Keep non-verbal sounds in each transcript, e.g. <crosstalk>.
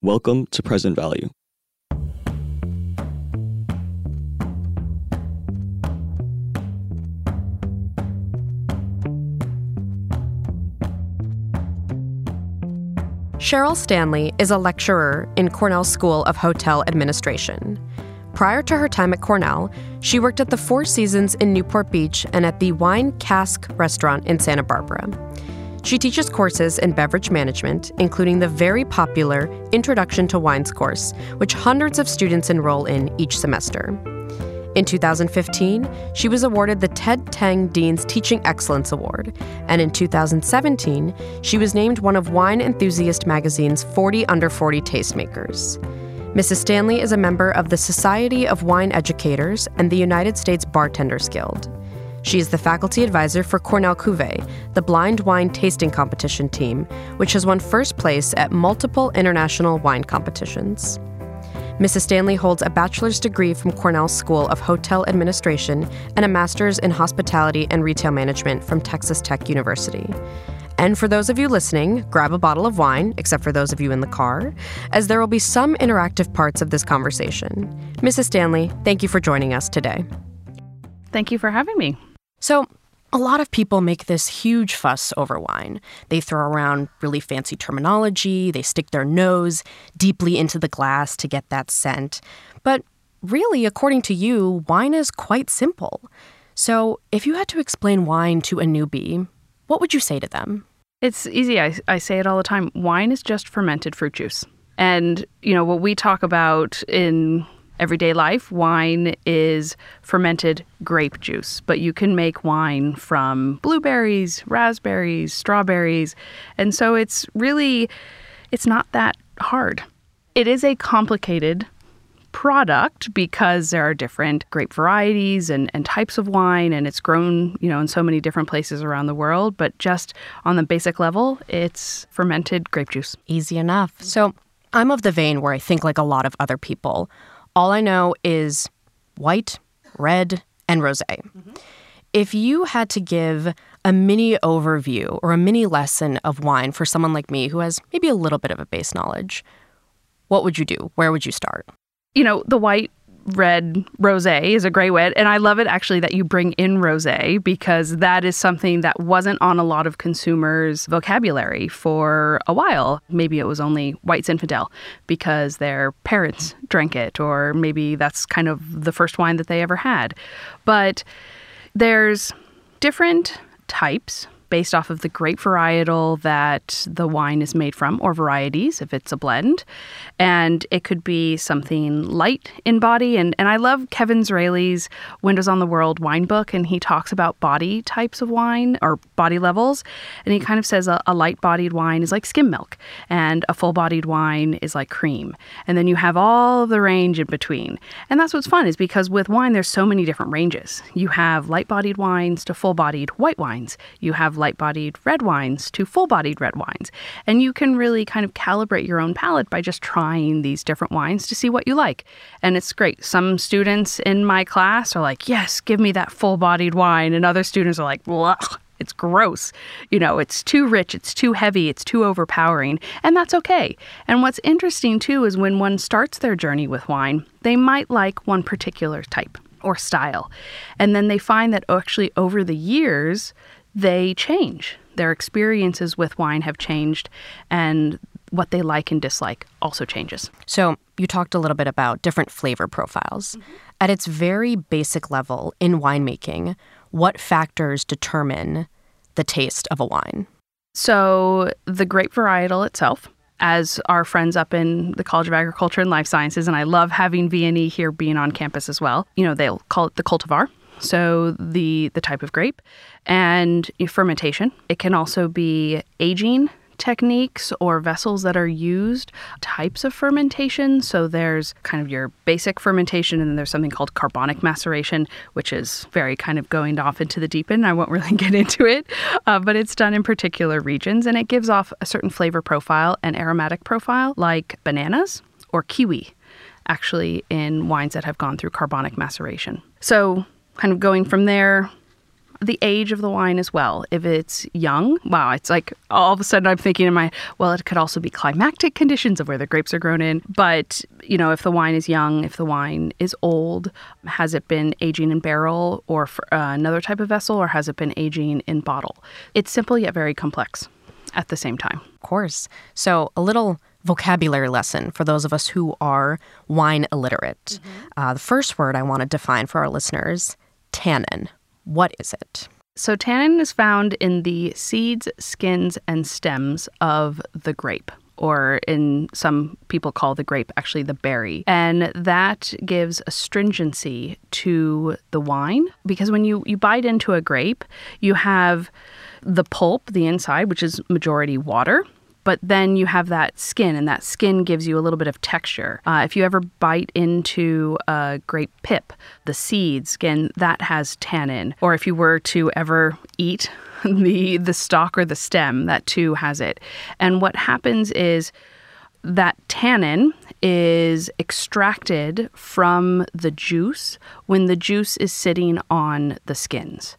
Welcome to Present Value. Cheryl Stanley is a lecturer in Cornell School of Hotel Administration. Prior to her time at Cornell, she worked at the Four Seasons in Newport Beach and at the Wine Cask restaurant in Santa Barbara. She teaches courses in beverage management, including the very popular Introduction to Wines course, which hundreds of students enroll in each semester. In 2015, she was awarded the Ted Teng Dean's Teaching Excellence Award, and in 2017, she was named one of Wine Enthusiast magazine's 40 Under 40 Tastemakers. Mrs. Stanley is a member of the Society of Wine Educators and the United States Bartenders Guild. She is the faculty advisor for Cornell Cuvée, the blind wine tasting competition team, which has won first place at multiple international wine competitions. Mrs. Stanley holds a bachelor's degree from Cornell School of Hotel Administration and a master's in hospitality and retail management from Texas Tech University. And for those of you listening, grab a bottle of wine, except for those of you in the car, as there will be some interactive parts of this conversation. Mrs. Stanley, thank you for joining us today. Thank you for having me. So, a lot of people make this huge fuss over wine. They throw around really fancy terminology, they stick their nose deeply into the glass to get that scent. But really, according to you, wine is quite simple. So, if you had to explain wine to a newbie, what would you say to them? It's easy. I, I say it all the time. Wine is just fermented fruit juice. And, you know, what we talk about in everyday life, wine is fermented grape juice, but you can make wine from blueberries, raspberries, strawberries. And so it's really it's not that hard. It is a complicated product because there are different grape varieties and, and types of wine and it's grown you know in so many different places around the world but just on the basic level it's fermented grape juice easy enough so i'm of the vein where i think like a lot of other people all I know is white, red, and rose. Mm-hmm. If you had to give a mini overview or a mini lesson of wine for someone like me who has maybe a little bit of a base knowledge, what would you do? Where would you start? You know, the white red rosé is a great way. And I love it actually that you bring in rosé because that is something that wasn't on a lot of consumers' vocabulary for a while. Maybe it was only white Zinfandel because their parents drank it, or maybe that's kind of the first wine that they ever had. But there's different types based off of the grape varietal that the wine is made from, or varieties if it's a blend. And it could be something light in body. And, and I love Kevin Zraly's Windows on the World wine book, and he talks about body types of wine or body levels. And he kind of says a, a light bodied wine is like skim milk, and a full bodied wine is like cream. And then you have all the range in between. And that's what's fun, is because with wine, there's so many different ranges. You have light bodied wines to full bodied white wines. You have light bodied red wines to full bodied red wines. And you can really kind of calibrate your own palate by just trying these different wines to see what you like. And it's great. Some students in my class are like, yes, give me that full bodied wine. And other students are like. It's gross. You know, it's too rich, it's too heavy, it's too overpowering, and that's okay. And what's interesting too is when one starts their journey with wine, they might like one particular type or style. And then they find that actually over the years, they change. Their experiences with wine have changed, and what they like and dislike also changes. So, you talked a little bit about different flavor profiles. Mm-hmm. At its very basic level in winemaking, what factors determine the taste of a wine? So, the grape varietal itself, as our friends up in the College of Agriculture and Life Sciences, and I love having VNE here being on campus as well. You know, they'll call it the cultivar so the the type of grape and fermentation. It can also be aging techniques or vessels that are used, types of fermentation. So there's kind of your basic fermentation, and then there's something called carbonic maceration, which is very kind of going off into the deep end. I won't really <laughs> get into it, uh, but it's done in particular regions, and it gives off a certain flavor profile and aromatic profile, like bananas or kiwi, actually in wines that have gone through carbonic maceration. So kind of going from there, the age of the wine as well. If it's young, wow, it's like all of a sudden I'm thinking in my, well, it could also be climactic conditions of where the grapes are grown in. But, you know, if the wine is young, if the wine is old, has it been aging in barrel or for, uh, another type of vessel, or has it been aging in bottle? It's simple yet very complex at the same time. Of course. So, a little vocabulary lesson for those of us who are wine illiterate. Mm-hmm. Uh, the first word I want to define for our listeners tannin. What is it? So, tannin is found in the seeds, skins, and stems of the grape, or in some people call the grape actually the berry. And that gives astringency to the wine because when you, you bite into a grape, you have the pulp, the inside, which is majority water but then you have that skin, and that skin gives you a little bit of texture. Uh, if you ever bite into a grape pip, the seeds, skin, that has tannin. Or if you were to ever eat <laughs> the the stalk or the stem, that too has it. And what happens is that tannin is extracted from the juice when the juice is sitting on the skins.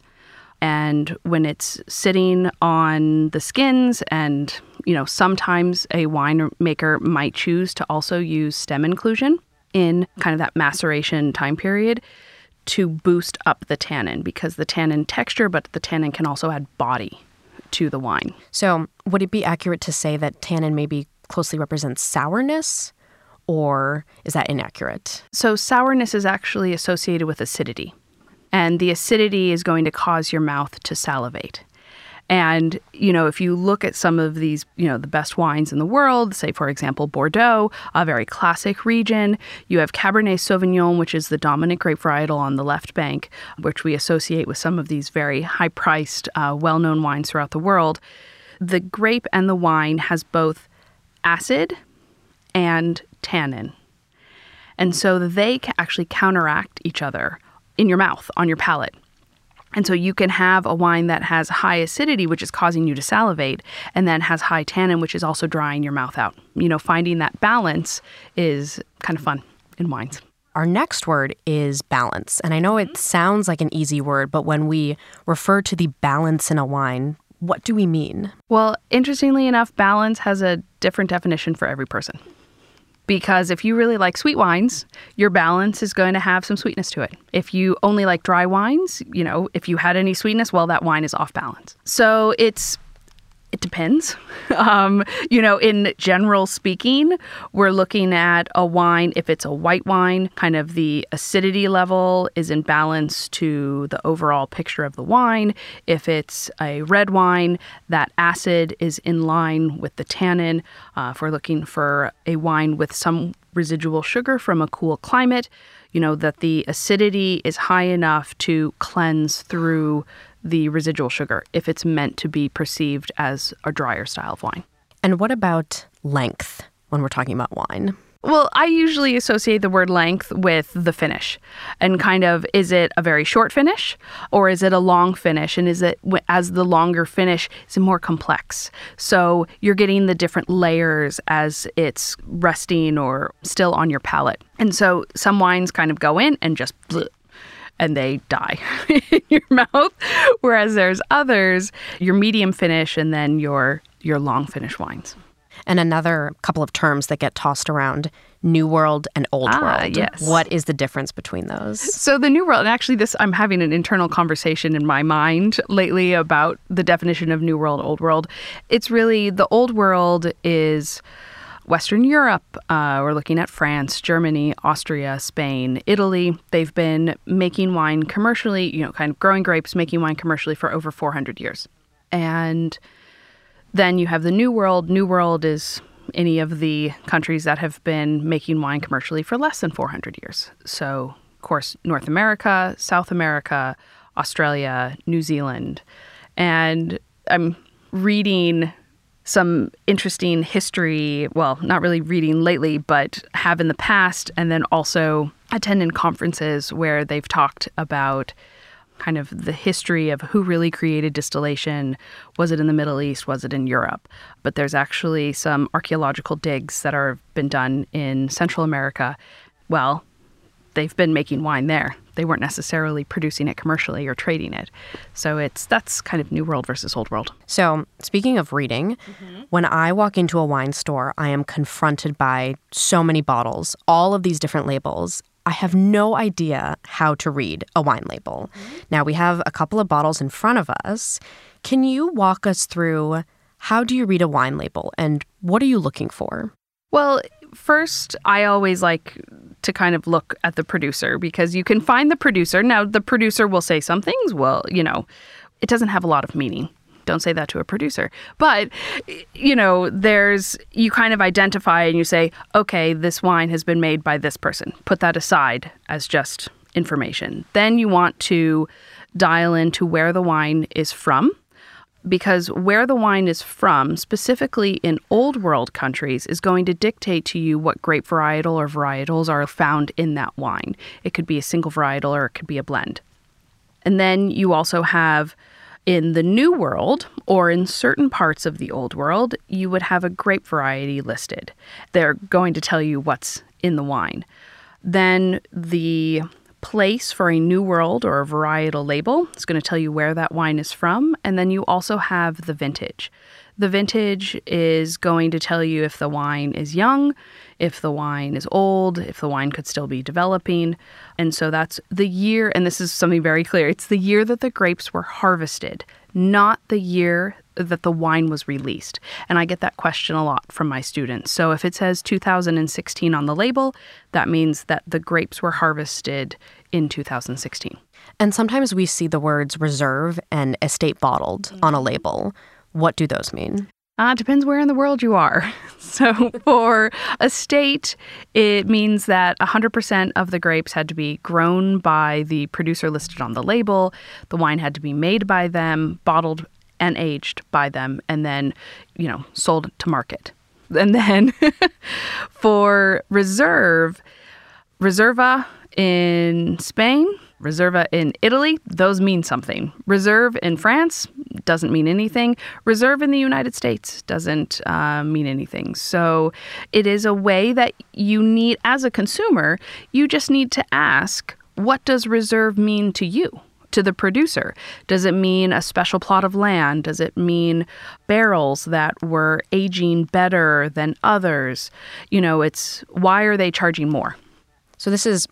And when it's sitting on the skins, and you know, sometimes a winemaker might choose to also use stem inclusion in kind of that maceration time period to boost up the tannin because the tannin texture, but the tannin can also add body to the wine. So, would it be accurate to say that tannin maybe closely represents sourness? Or is that inaccurate? So, sourness is actually associated with acidity and the acidity is going to cause your mouth to salivate. And, you know, if you look at some of these, you know, the best wines in the world, say, for example, Bordeaux, a very classic region, you have Cabernet Sauvignon, which is the dominant grape varietal on the left bank, which we associate with some of these very high priced, uh, well known wines throughout the world. The grape and the wine has both acid and tannin. And so they actually counteract each other in your mouth, on your palate. And so you can have a wine that has high acidity, which is causing you to salivate, and then has high tannin, which is also drying your mouth out. You know, finding that balance is kind of fun in wines. Our next word is balance. And I know it mm-hmm. sounds like an easy word, but when we refer to the balance in a wine, what do we mean? Well, interestingly enough, balance has a different definition for every person because if you really like sweet wines, your balance is going to have some sweetness to it. If you only like dry wines, you know, if you had any sweetness, well, that wine is off balance. So it's it depends. <laughs> Um, you know, in general speaking, we're looking at a wine, if it's a white wine, kind of the acidity level is in balance to the overall picture of the wine. If it's a red wine, that acid is in line with the tannin. Uh, if we're looking for a wine with some residual sugar from a cool climate, you know, that the acidity is high enough to cleanse through the residual sugar if it's meant to be perceived as a drier style of wine. And what about length when we're talking about wine? Well, I usually associate the word length with the finish and kind of is it a very short finish or is it a long finish? And is it, as the longer finish, is it more complex? So you're getting the different layers as it's resting or still on your palate. And so some wines kind of go in and just bleh, and they die <laughs> in your mouth. Whereas there's others, your medium finish and then your your long finish wines. And another couple of terms that get tossed around New World and Old ah, World. Yes. What is the difference between those? So the New World, and actually this I'm having an internal conversation in my mind lately about the definition of New World, Old World. It's really the Old World is Western Europe. Uh, we're looking at France, Germany, Austria, Spain, Italy. They've been making wine commercially, you know, kind of growing grapes, making wine commercially for over 400 years. And then you have the New World. New World is any of the countries that have been making wine commercially for less than 400 years. So, of course, North America, South America, Australia, New Zealand. And I'm reading some interesting history, well, not really reading lately, but have in the past, and then also attending conferences where they've talked about kind of the history of who really created distillation. Was it in the Middle East? Was it in Europe? But there's actually some archaeological digs that have been done in Central America. Well, they've been making wine there. They weren't necessarily producing it commercially or trading it. So it's that's kind of new world versus old world. So, speaking of reading, mm-hmm. when I walk into a wine store, I am confronted by so many bottles, all of these different labels. I have no idea how to read a wine label. Mm-hmm. Now, we have a couple of bottles in front of us. Can you walk us through how do you read a wine label and what are you looking for? Well, first, I always like to kind of look at the producer because you can find the producer. Now, the producer will say some things, well, you know, it doesn't have a lot of meaning. Don't say that to a producer. But, you know, there's, you kind of identify and you say, okay, this wine has been made by this person. Put that aside as just information. Then you want to dial into where the wine is from because where the wine is from, specifically in old world countries, is going to dictate to you what grape varietal or varietals are found in that wine. It could be a single varietal or it could be a blend. And then you also have in the new world or in certain parts of the old world, you would have a grape variety listed. They're going to tell you what's in the wine. Then the place for a New World or a varietal label. It's going to tell you where that wine is from. And then you also have the vintage. The vintage is going to tell you if the wine is young, if the wine is old, if the wine could still be developing. And so that's the year, and this is something very clear it's the year that the grapes were harvested, not the year that the wine was released. And I get that question a lot from my students. So if it says 2016 on the label, that means that the grapes were harvested in 2016. And sometimes we see the words reserve and estate bottled on a label. What do those mean? Uh, depends where in the world you are. <laughs> So for estate, it means that 100% of the grapes had to be grown by the producer listed on the label. The wine had to be made by them, bottled and aged by them, and then, you know, sold to market. And then <laughs> for reserve, Reserva in Spain, Reserva in Italy, those mean something. Reserve in France doesn't mean anything. Reserve in the United States doesn't uh, mean anything. So it is a way that you need, as a consumer, you just need to ask, what does reserve mean to you? To the producer? Does it mean a special plot of land? Does it mean barrels that were aging better than others? You know, it's why are they charging more? So, this is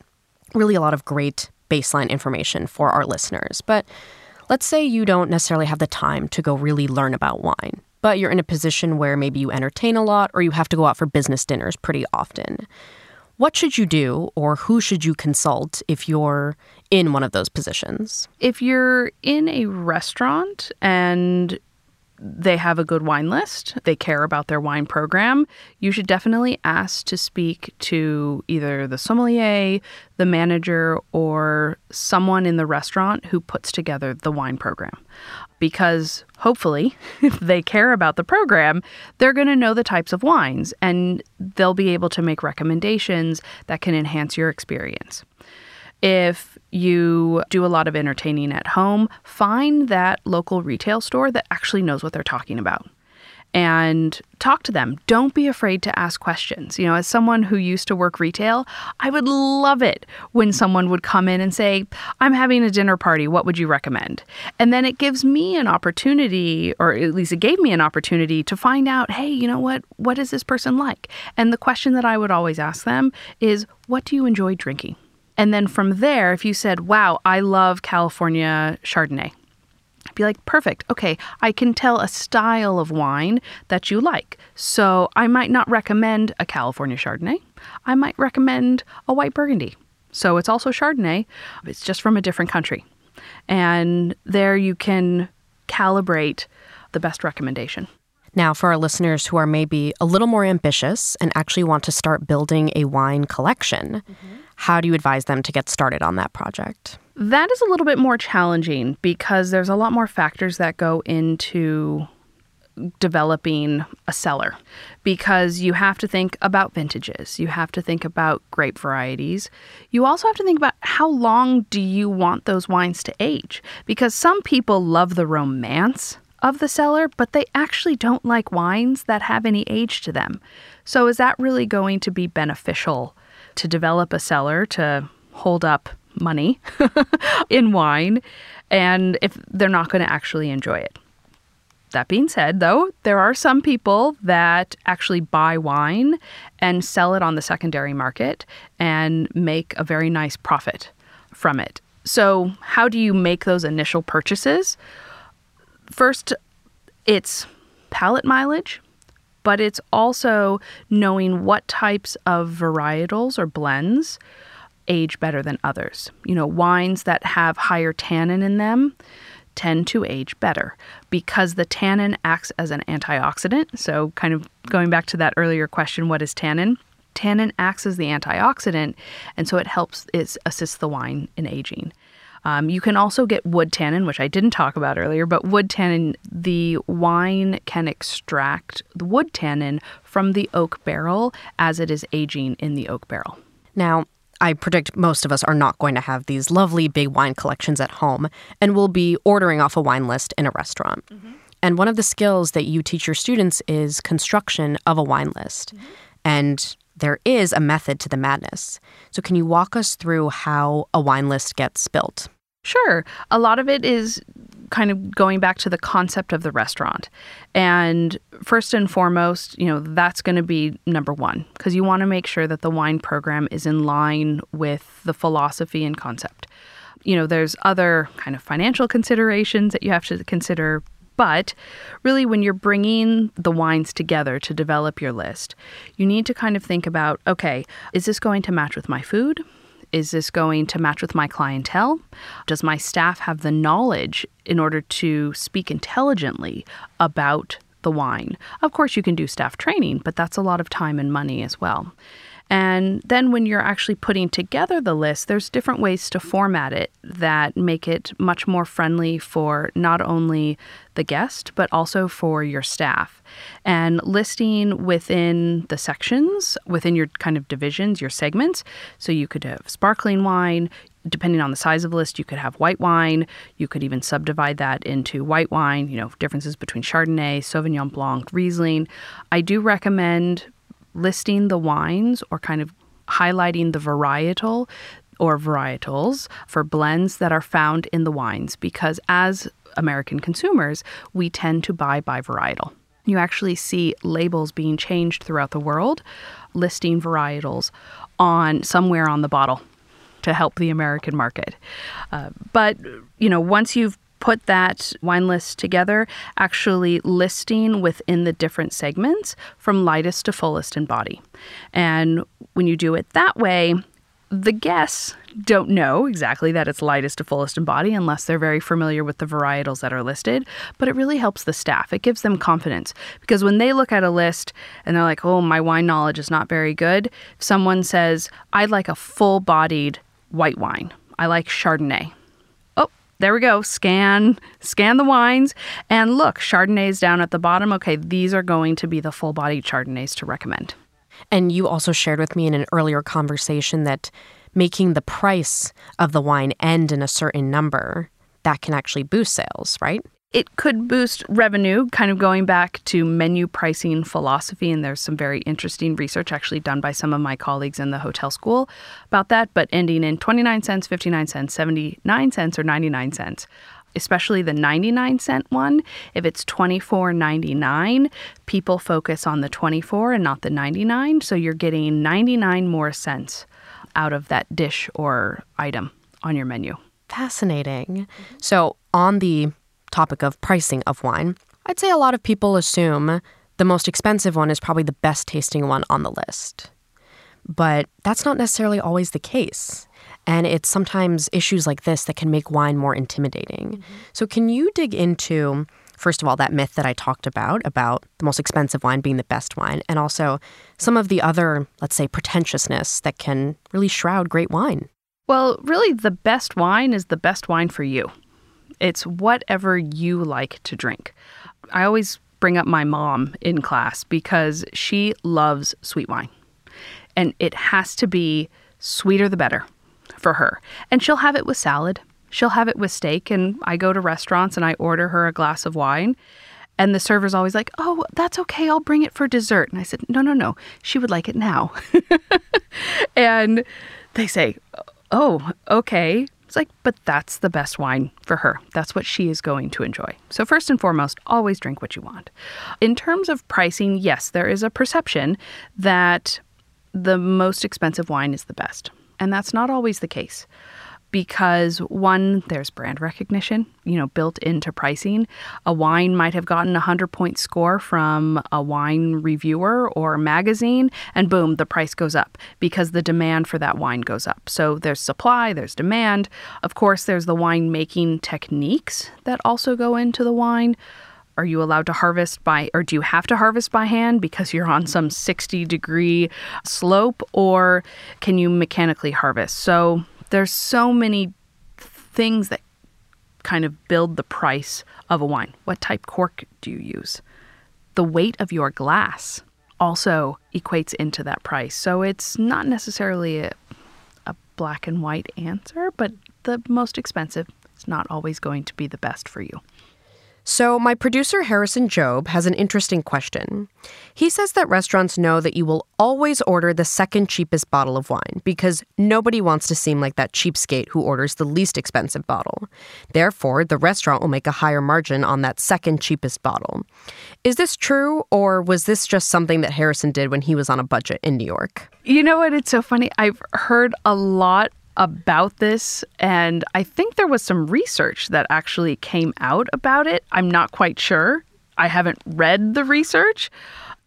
really a lot of great baseline information for our listeners. But let's say you don't necessarily have the time to go really learn about wine, but you're in a position where maybe you entertain a lot or you have to go out for business dinners pretty often. What should you do or who should you consult if you're in one of those positions? If you're in a restaurant and they have a good wine list, they care about their wine program, you should definitely ask to speak to either the sommelier, the manager, or someone in the restaurant who puts together the wine program. Because hopefully, <laughs> if they care about the program, they're going to know the types of wines and they'll be able to make recommendations that can enhance your experience. If you do a lot of entertaining at home, find that local retail store that actually knows what they're talking about and talk to them. Don't be afraid to ask questions. You know, as someone who used to work retail, I would love it when someone would come in and say, I'm having a dinner party. What would you recommend? And then it gives me an opportunity, or at least it gave me an opportunity to find out, hey, you know what? What is this person like? And the question that I would always ask them is, what do you enjoy drinking? And then from there, if you said, wow, I love California Chardonnay, I'd be like, perfect. Okay, I can tell a style of wine that you like. So I might not recommend a California Chardonnay. I might recommend a white Burgundy. So it's also Chardonnay, it's just from a different country. And there you can calibrate the best recommendation. Now, for our listeners who are maybe a little more ambitious and actually want to start building a wine collection, mm-hmm. How do you advise them to get started on that project? That is a little bit more challenging because there's a lot more factors that go into developing a cellar because you have to think about vintages, you have to think about grape varieties. You also have to think about how long do you want those wines to age because some people love the romance of the cellar, but they actually don't like wines that have any age to them. So is that really going to be beneficial to develop a cellar to hold up money <laughs> in wine and if they're not going to actually enjoy it. That being said, though, there are some people that actually buy wine and sell it on the secondary market and make a very nice profit from it. So, how do you make those initial purchases? First, it's palate mileage, but it's also knowing what types of varietals or blends age better than others. You know, wines that have higher tannin in them tend to age better because the tannin acts as an antioxidant. So, kind of going back to that earlier question, what is tannin? Tannin acts as the antioxidant, and so it helps it assists the wine in aging. Um, you can also get wood tannin, which I didn't talk about earlier, but wood tannin, the wine can extract the wood tannin from the oak barrel as it is aging in the oak barrel. Now, I predict most of us are not going to have these lovely big wine collections at home and will be ordering off a wine list in a restaurant. Mm-hmm. And one of the skills that you teach your students is construction of a wine list. Mm-hmm. And there is a method to the madness. So, can you walk us through how a wine list gets built? Sure. A lot of it is kind of going back to the concept of the restaurant. And first and foremost, you know, that's going to be number one because you want to make sure that the wine program is in line with the philosophy and concept. You know, there's other kind of financial considerations that you have to consider. But really, when you're bringing the wines together to develop your list, you need to kind of think about okay, is this going to match with my food? Is this going to match with my clientele? Does my staff have the knowledge in order to speak intelligently about the wine? Of course, you can do staff training, but that's a lot of time and money as well. And then when you're actually putting together the list, there's different ways to format it that make it much more friendly for not only the guest, but also for your staff. And listing within the sections, within your kind of divisions, your segments. So you could have sparkling wine, depending on the size of the list, you could have white wine. You could even subdivide that into white wine, you know, differences between Chardonnay, Sauvignon Blanc, Riesling. I do recommend listing the wines or kind of highlighting the varietal or varietals for blends that are found in the wines because as American consumers, we tend to buy by varietal. You actually see labels being changed throughout the world listing varietals on somewhere on the bottle to help the American market. Uh, but you know, once you've put that wine list together, actually listing within the different segments from lightest to fullest in body. And when you do it that way, the guests don't know exactly that it's lightest to fullest in body unless they're very familiar with the varietals that are listed, but it really helps the staff. It gives them confidence because when they look at a list and they're like, oh, my wine knowledge is not very good, if someone says, I'd like a full bodied white wine, I like Chardonnay, there we go. Scan, scan the wines, and look, Chardonnays down at the bottom. Okay, these are going to be the full bodied Chardonnays to recommend. And you also shared with me in an earlier conversation that making the price of the wine end in a certain number that can actually boost sales, right? It could boost revenue, kind of going back to menu pricing philosophy. And there's some very interesting research actually done by some of my colleagues in the hotel school about that, but ending in 29 cents, 59 cents, 79 cents, or 99 cents especially the 99 cent one if it's 24.99 people focus on the 24 and not the 99 so you're getting 99 more cents out of that dish or item on your menu fascinating so on the topic of pricing of wine, I'd say a lot of people assume the most expensive one is probably the best tasting one on the list. But that's not necessarily always the case. And it's sometimes issues like this that can make wine more intimidating. Mm-hmm. So, can you dig into, first of all, that myth that I talked about, about the most expensive wine being the best wine, and also some of the other, let's say, pretentiousness that can really shroud great wine? Well, really, the best wine is the best wine for you. It's whatever you like to drink. I always bring up my mom in class because she loves sweet wine. And it has to be sweeter the better for her. And she'll have it with salad. She'll have it with steak. And I go to restaurants and I order her a glass of wine. And the server's always like, oh, that's okay. I'll bring it for dessert. And I said, no, no, no. She would like it now. <laughs> and they say, oh, okay. It's like, but that's the best wine for her. That's what she is going to enjoy. So, first and foremost, always drink what you want. In terms of pricing, yes, there is a perception that the most expensive wine is the best. And that's not always the case because one, there's brand recognition, you know, built into pricing. A wine might have gotten a 100 point score from a wine reviewer or magazine, and boom, the price goes up because the demand for that wine goes up. So there's supply, there's demand. Of course, there's the wine making techniques that also go into the wine. Are you allowed to harvest by, or do you have to harvest by hand because you're on some 60 degree slope, or can you mechanically harvest? So there's so many things that kind of build the price of a wine. What type cork do you use? The weight of your glass also equates into that price. So it's not necessarily a, a black and white answer, but the most expensive is not always going to be the best for you. So, my producer Harrison Job has an interesting question. He says that restaurants know that you will always order the second cheapest bottle of wine because nobody wants to seem like that cheapskate who orders the least expensive bottle. Therefore, the restaurant will make a higher margin on that second cheapest bottle. Is this true, or was this just something that Harrison did when he was on a budget in New York? You know what? It's so funny. I've heard a lot about this, and I think there was some research that actually came out about it. I'm not quite sure. I haven't read the research,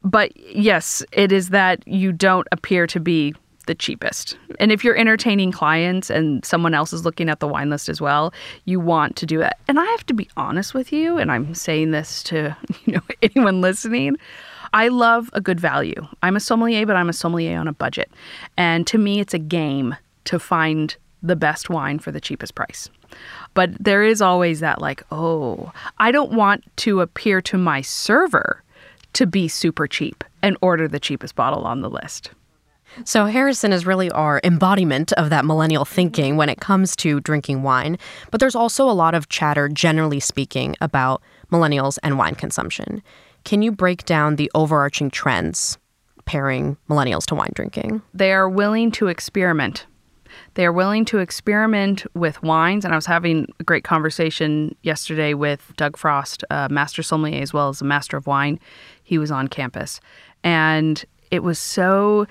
but yes, it is that you don't appear to be the cheapest. And if you're entertaining clients and someone else is looking at the wine list as well, you want to do that. And I have to be honest with you, and I'm saying this to, <laughs> you know, anyone listening. I love a good value. I'm a sommelier, but I'm a sommelier on a budget. And to me, it's a game to find the best wine for the cheapest price. But there is always that, like, oh, I don't want to appear to my server to be super cheap and order the cheapest bottle on the list. So, Harrison is really our embodiment of that millennial thinking when it comes to drinking wine. But there's also a lot of chatter, generally speaking, about millennials and wine consumption. Can you break down the overarching trends pairing millennials to wine drinking? They are willing to experiment they are willing to experiment with wines. And I was having a great conversation yesterday with Doug Frost, a master sommelier as well as a master of wine. He was on campus. And it was so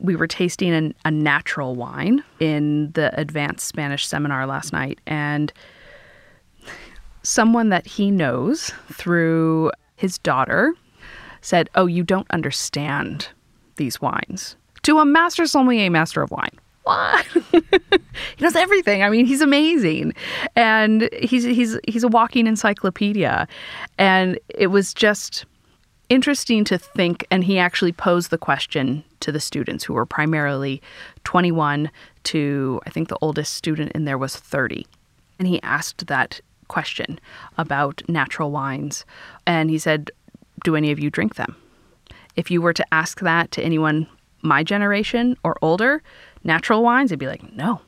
we were tasting an, a natural wine in the advanced Spanish seminar last night, and someone that he knows through his daughter said, Oh, you don't understand these wines. To a master sommelier, master of wine what? <laughs> he knows everything. I mean, he's amazing, and he's he's he's a walking encyclopedia. And it was just interesting to think. And he actually posed the question to the students who were primarily 21 to I think the oldest student in there was 30, and he asked that question about natural wines, and he said, "Do any of you drink them?" If you were to ask that to anyone my generation or older, natural wines, they'd be like, no,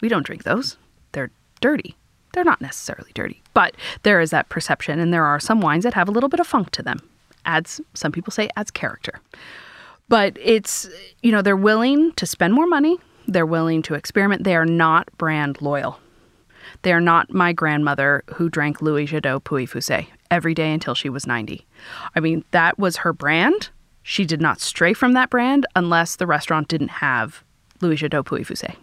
we don't drink those. They're dirty. They're not necessarily dirty, but there is that perception, and there are some wines that have a little bit of funk to them. Adds, some people say, adds character. But it's, you know, they're willing to spend more money. They're willing to experiment. They are not brand loyal. They are not my grandmother who drank Louis Jadot Pouilly-Fuissé every day until she was 90. I mean, that was her brand. She did not stray from that brand unless the restaurant didn't have Louis Jadot Pouilly-Fuissé.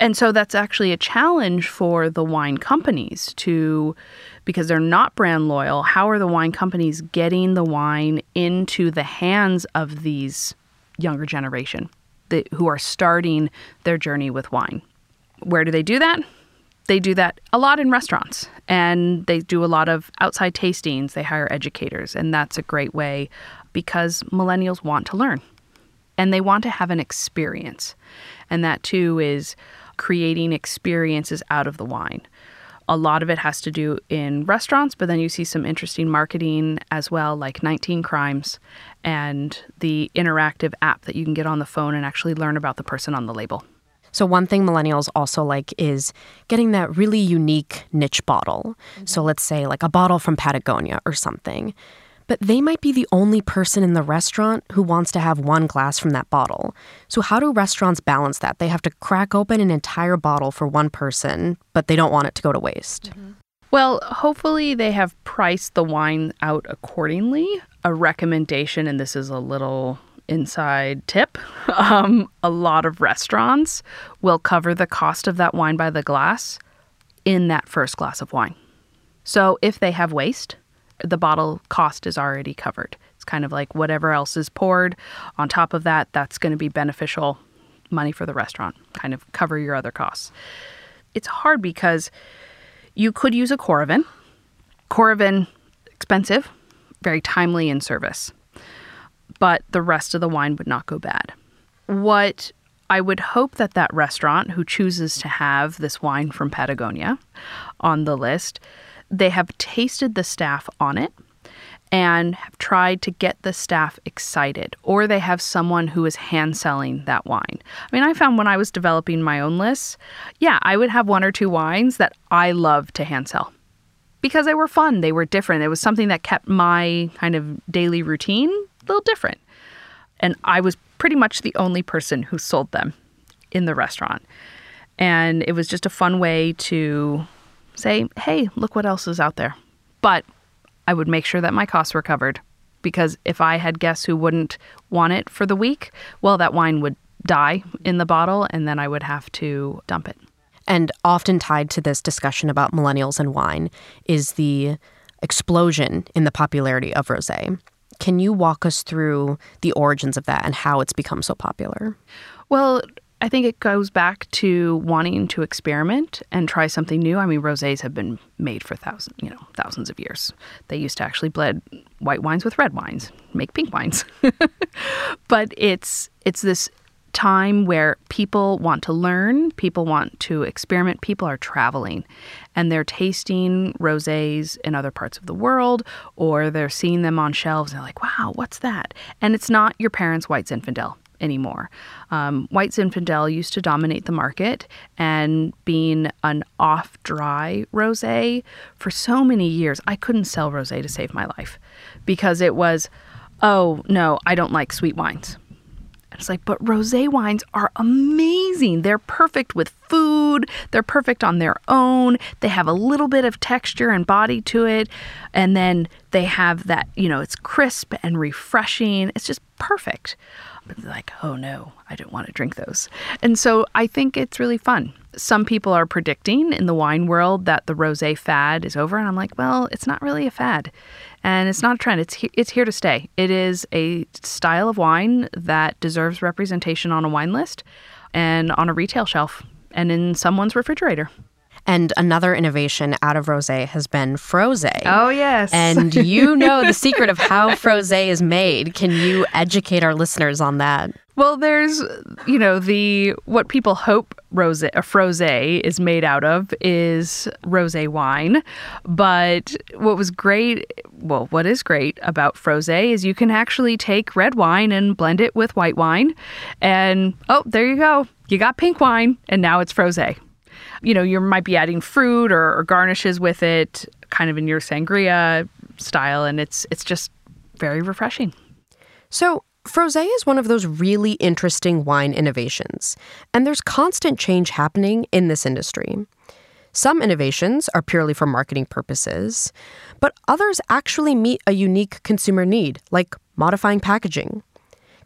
And so that's actually a challenge for the wine companies to, because they're not brand loyal, how are the wine companies getting the wine into the hands of these younger generation that, who are starting their journey with wine? Where do they do that? They do that a lot in restaurants and they do a lot of outside tastings. They hire educators, and that's a great way because millennials want to learn and they want to have an experience. And that too is creating experiences out of the wine. A lot of it has to do in restaurants, but then you see some interesting marketing as well, like 19 Crimes and the interactive app that you can get on the phone and actually learn about the person on the label. So, one thing millennials also like is getting that really unique niche bottle. Mm-hmm. So, let's say like a bottle from Patagonia or something. But they might be the only person in the restaurant who wants to have one glass from that bottle. So, how do restaurants balance that? They have to crack open an entire bottle for one person, but they don't want it to go to waste. Mm-hmm. Well, hopefully they have priced the wine out accordingly. A recommendation, and this is a little inside tip <laughs> um, a lot of restaurants will cover the cost of that wine by the glass in that first glass of wine. So if they have waste, the bottle cost is already covered. It's kind of like whatever else is poured on top of that, that's going to be beneficial money for the restaurant, kind of cover your other costs. It's hard because you could use a Coravin. Coravin, expensive, very timely in service, but the rest of the wine would not go bad. What I would hope that that restaurant who chooses to have this wine from Patagonia on the list they have tasted the staff on it and have tried to get the staff excited, or they have someone who is hand selling that wine. I mean, I found when I was developing my own lists, yeah, I would have one or two wines that I love to hand sell because they were fun, they were different. It was something that kept my kind of daily routine a little different. And I was pretty much the only person who sold them in the restaurant. And it was just a fun way to say, hey, look what else is out there. But I would make sure that my costs were covered because if I had guests who wouldn't want it for the week, well, that wine would die in the bottle and then I would have to dump it. And often tied to this discussion about millennials and wine is the explosion in the popularity of rosé. Can you walk us through the origins of that and how it's become so popular? Well, I think it goes back to wanting to experiment and try something new. I mean, rosés have been made for thousands, you know, thousands of years. They used to actually blend white wines with red wines, make pink wines. <laughs> but it's it's this time where people want to learn, people want to experiment, people are traveling and they're tasting rosés in other parts of the world or they're seeing them on shelves and they're like, "Wow, what's that?" And it's not your parents' White Zinfandel anymore. Um, White Zinfandel used to dominate the market, and being an off dry rose for so many years, I couldn't sell rose to save my life because it was, oh no, I don't like sweet wines. It's like, but rose wines are amazing. They're perfect with food. They're perfect on their own. They have a little bit of texture and body to it. And then they have that, you know, it's crisp and refreshing. It's just perfect like, oh no, I don't want to drink those. And so I think it's really fun. Some people are predicting in the wine world that the rosé fad is over, and I'm like, well, it's not really a fad, and it's not a trend. It's he- it's here to stay. It is a style of wine that deserves representation on a wine list, and on a retail shelf, and in someone's refrigerator. And another innovation out of rosé has been frosé. Oh, yes. And <laughs> you know the secret of how frosé is made. Can you educate our listeners on that? Well, there's, you know, the what people hope rose a frosé is made out of is rosé wine. But what was great, well, what is great about frosé is you can actually take red wine and blend it with white wine, and oh, there you go, you got pink wine, and now it's frosé you know, you might be adding fruit or, or garnishes with it, kind of in your sangria style, and it's it's just very refreshing. So, Frosé is one of those really interesting wine innovations, and there's constant change happening in this industry. Some innovations are purely for marketing purposes, but others actually meet a unique consumer need, like modifying packaging.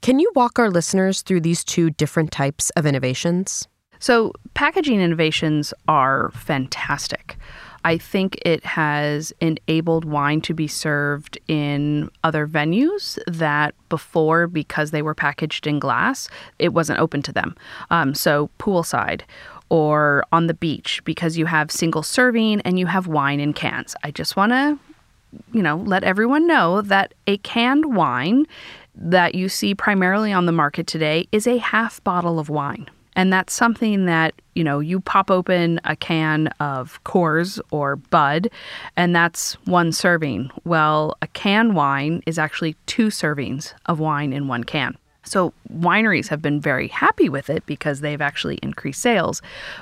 Can you walk our listeners through these two different types of innovations? So, packaging innovations are fantastic. I think it has enabled wine to be served in other venues that before, because they were packaged in glass, it wasn't open to them. Um, so, poolside or on the beach, because you have single serving and you have wine in cans. I just want to, you know, let everyone know that a canned wine that you see primarily on the market today is a half bottle of wine. And that's something that, you know, you pop open a can of Coors or Bud, and that's one serving. Well, a can wine is actually two servings of wine in one can. So wineries have been very happy with it because they've actually increased sales,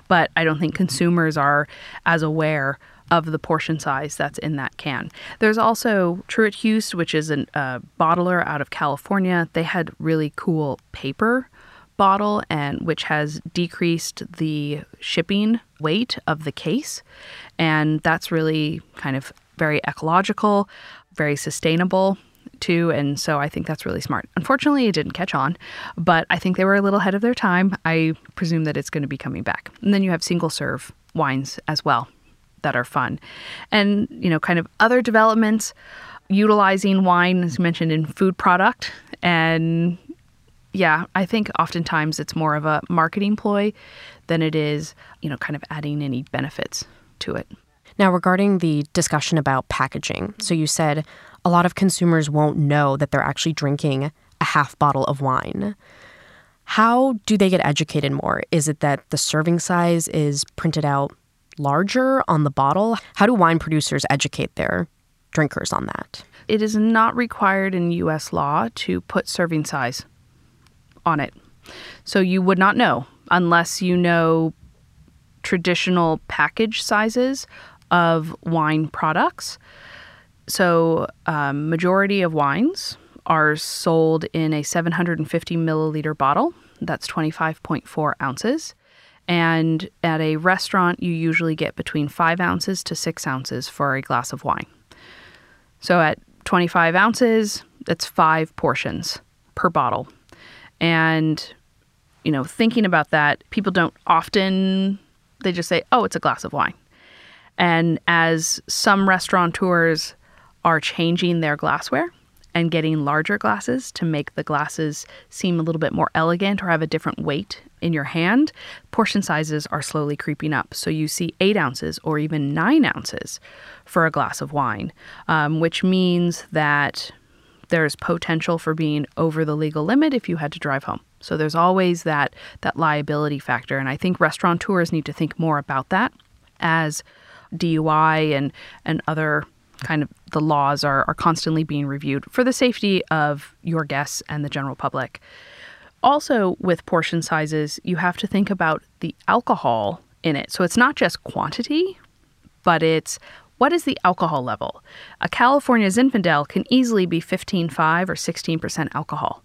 but I don't think consumers are as aware of the portion size that's in that can. There's also Truett-Hurst, which is a uh, bottler out of California. They had really cool paper bottle and which has decreased the shipping weight of the case and that's really kind of very ecological, very sustainable too. And so I think that's really smart. Unfortunately, it didn't catch on, but I think they were a little ahead of their time. I presume that it's going to be coming back. And then you have single serve wines as well that are fun. And, you know, kind of other developments utilizing wine, as mentioned, in food product. And yeah, I think oftentimes it's more of a marketing ploy than it is, you know, kind of adding any benefits to it. Now, regarding the discussion about packaging, so you said a lot of consumers won't know that they're actually drinking a half bottle of wine. How do they get educated more? Is it that the serving size is printed out larger on the bottle? How do wine producers educate their drinkers on that? It is not required in US law to put serving size on it. So you would not know unless you know traditional package sizes of wine products. So, um, majority of wines are sold in a 750 milliliter bottle. That's 25.4 ounces. And at a restaurant, you usually get between five ounces to six ounces for a glass of wine. So, at 25 ounces, that's five portions per bottle. And, you know, thinking about that, people don't often they just say, oh, it's a glass of wine. And as some restaurateurs are changing their glassware and getting larger glasses to make the glasses seem a little bit more elegant or have a different weight in your hand, portion sizes are slowly creeping up. So you see eight ounces or even nine ounces for a glass of wine, um, which means that there's potential for being over the legal limit if you had to drive home. So there's always that that liability factor, and I think restaurateurs need to think more about that as DUI and and other kind of the laws are, are constantly being reviewed for the safety of your guests and the general public. Also, with portion sizes, you have to think about the alcohol in it. So it's not just quantity, but it's what is the alcohol level? A California Zinfandel can easily be 15.5 or 16% alcohol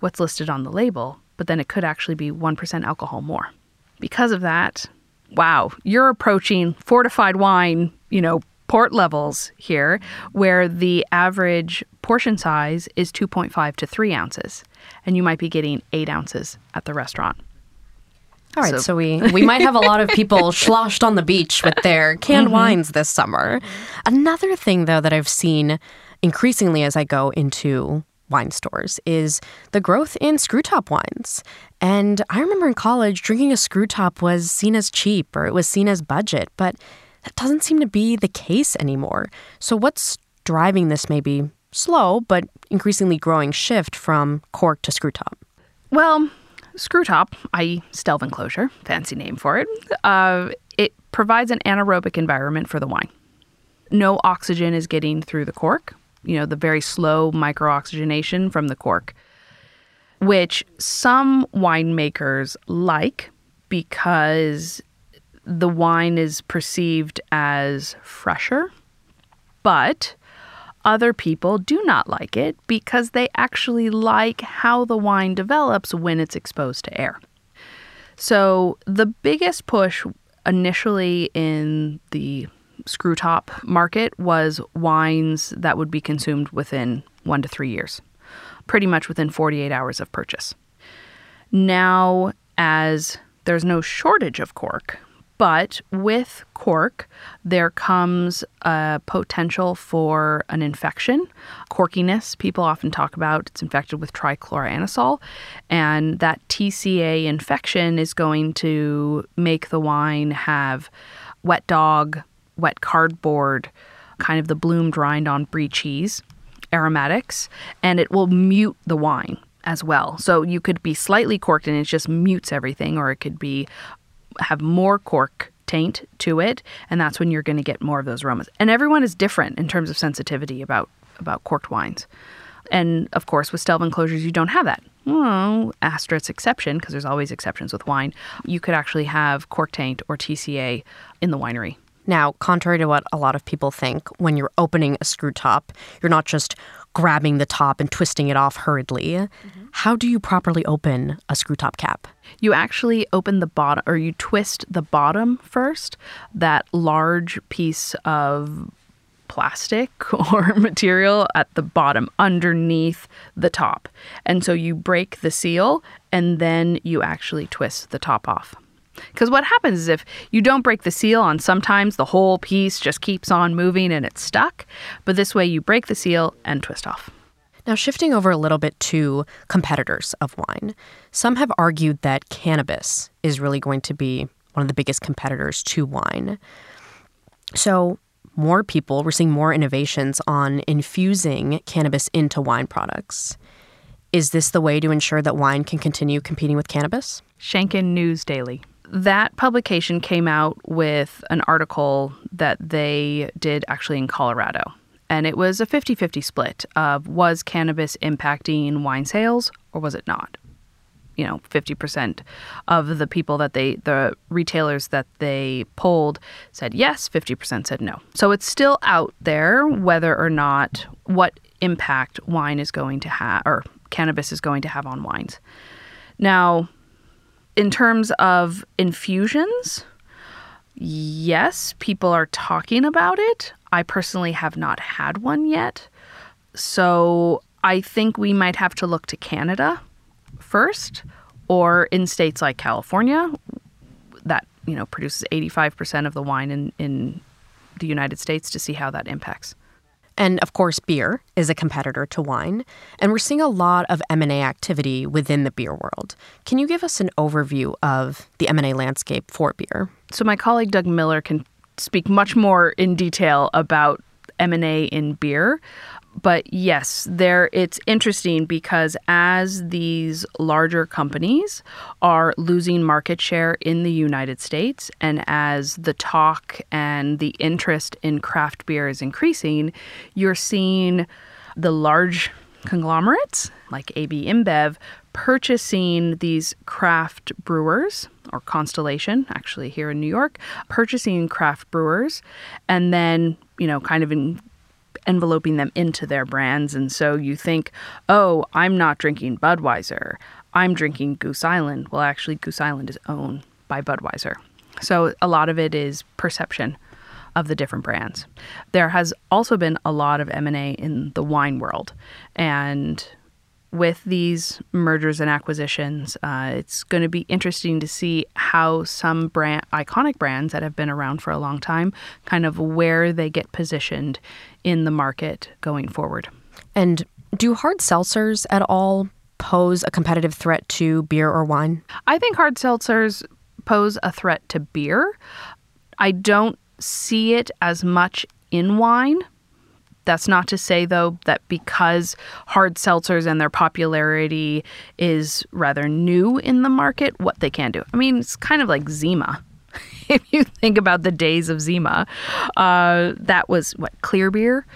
what's listed on the label, but then it could actually be 1% alcohol more. Because of that, wow, you're approaching fortified wine, you know, port levels here, where the average portion size is 2.5 to 3 ounces, and you might be getting 8 ounces at the restaurant. All right, so, so we we might have a lot of people <laughs> sloshed on the beach with their canned mm-hmm. wines this summer. Another thing though that I've seen increasingly as I go into wine stores is the growth in screw top wines. And I remember in college, drinking a screw top was seen as cheap or it was seen as budget, but that doesn't seem to be the case anymore. So, what's driving this maybe slow but increasingly growing shift from cork to screw top? Well, screw top, i.e., Stelvin enclosure, fancy name for it, uh, it provides an anaerobic environment for the wine. No oxygen is getting through the cork, you know, the very slow microoxygenation from the cork, which some winemakers like because the wine is perceived as fresher, but other people do not like it because they actually like how the wine develops when it's exposed to air. So, the biggest push initially in the screw top market was wines that would be consumed within one to three years, pretty much within 48 hours of purchase. Now, as there's no shortage of cork, but with cork, there comes a potential for an infection. Corkiness, people often talk about, it's infected with trichloroanisole. And that TCA infection is going to make the wine have wet dog, wet cardboard, kind of the bloomed rind on brie cheese, aromatics, and it will mute the wine as well. So you could be slightly corked and it just mutes everything, or it could be have more cork taint to it, and that's when you're going to get more of those aromas. And everyone is different in terms of sensitivity about about corked wines. And of course, with Stelvin closures, you don't have that. Well, asterisk exception, because there's always exceptions with wine. You could actually have cork taint or TCA in the winery Now, contrary to what a lot of people think, when you're opening a screw top, you're not just grabbing the top and twisting it off hurriedly. Mm-hmm. How do you properly open a screw top cap? You actually open the bottom, or you twist the bottom first, that large piece of plastic <laughs> or material at the bottom underneath the top. And so you break the seal and then you actually twist the top off. Because what happens is if you don't break the seal on sometimes the whole piece just keeps on moving and it's stuck. But this way you break the seal and twist off. Now, shifting over a little bit to competitors of wine, some have argued that cannabis is really going to be one of the biggest competitors to wine. So, more people, we're seeing more innovations on infusing cannabis into wine products. Is this the way to ensure that wine can continue competing with cannabis? Shanken News Daily that publication came out with an article that they did actually in Colorado. And it was a 50 50 split of was cannabis impacting wine sales or was it not? You know, 50% of the people that they, the retailers that they polled said yes, 50% said no. So it's still out there whether or not what impact wine is going to have, or cannabis is going to have on wines. Now, in terms of infusions, yes, people are talking about it. I personally have not had one yet. So I think we might have to look to Canada first or in states like California that, you know, produces 85% of the wine in, in the United States to see how that impacts. And of course, beer is a competitor to wine, and we're seeing a lot of M&A activity within the beer world. Can you give us an overview of the M&A landscape for beer? So my colleague Doug Miller can speak much more in detail about M&A in beer. But yes, there it's interesting because as these larger companies are losing market share in the United States and as the talk and the interest in craft beer is increasing, you're seeing the large conglomerates like AB InBev purchasing these craft brewers or Constellation, actually here in New York, purchasing craft brewers and then, you know, kind of in enveloping them into their brands. And so you think, oh, I'm not drinking Budweiser. I'm drinking Goose Island. Well, actually, Goose Island is owned by Budweiser. So a lot of it is perception of the different brands. There has also been a lot of M&A in the wine world. And with these mergers and acquisitions, uh, it's going to be interesting to see how some brand iconic brands that have been around for a long time kind of where they get positioned in the market going forward. And do hard seltzers at all pose a competitive threat to beer or wine? I think hard seltzers pose a threat to beer. I don't see it as much in wine that's not to say, though, that because hard seltzers and their popularity is rather new in the market, what they can do. I mean, it's kind of like Zima. <laughs> if you think about the days of Zima, uh, that was what clear beer,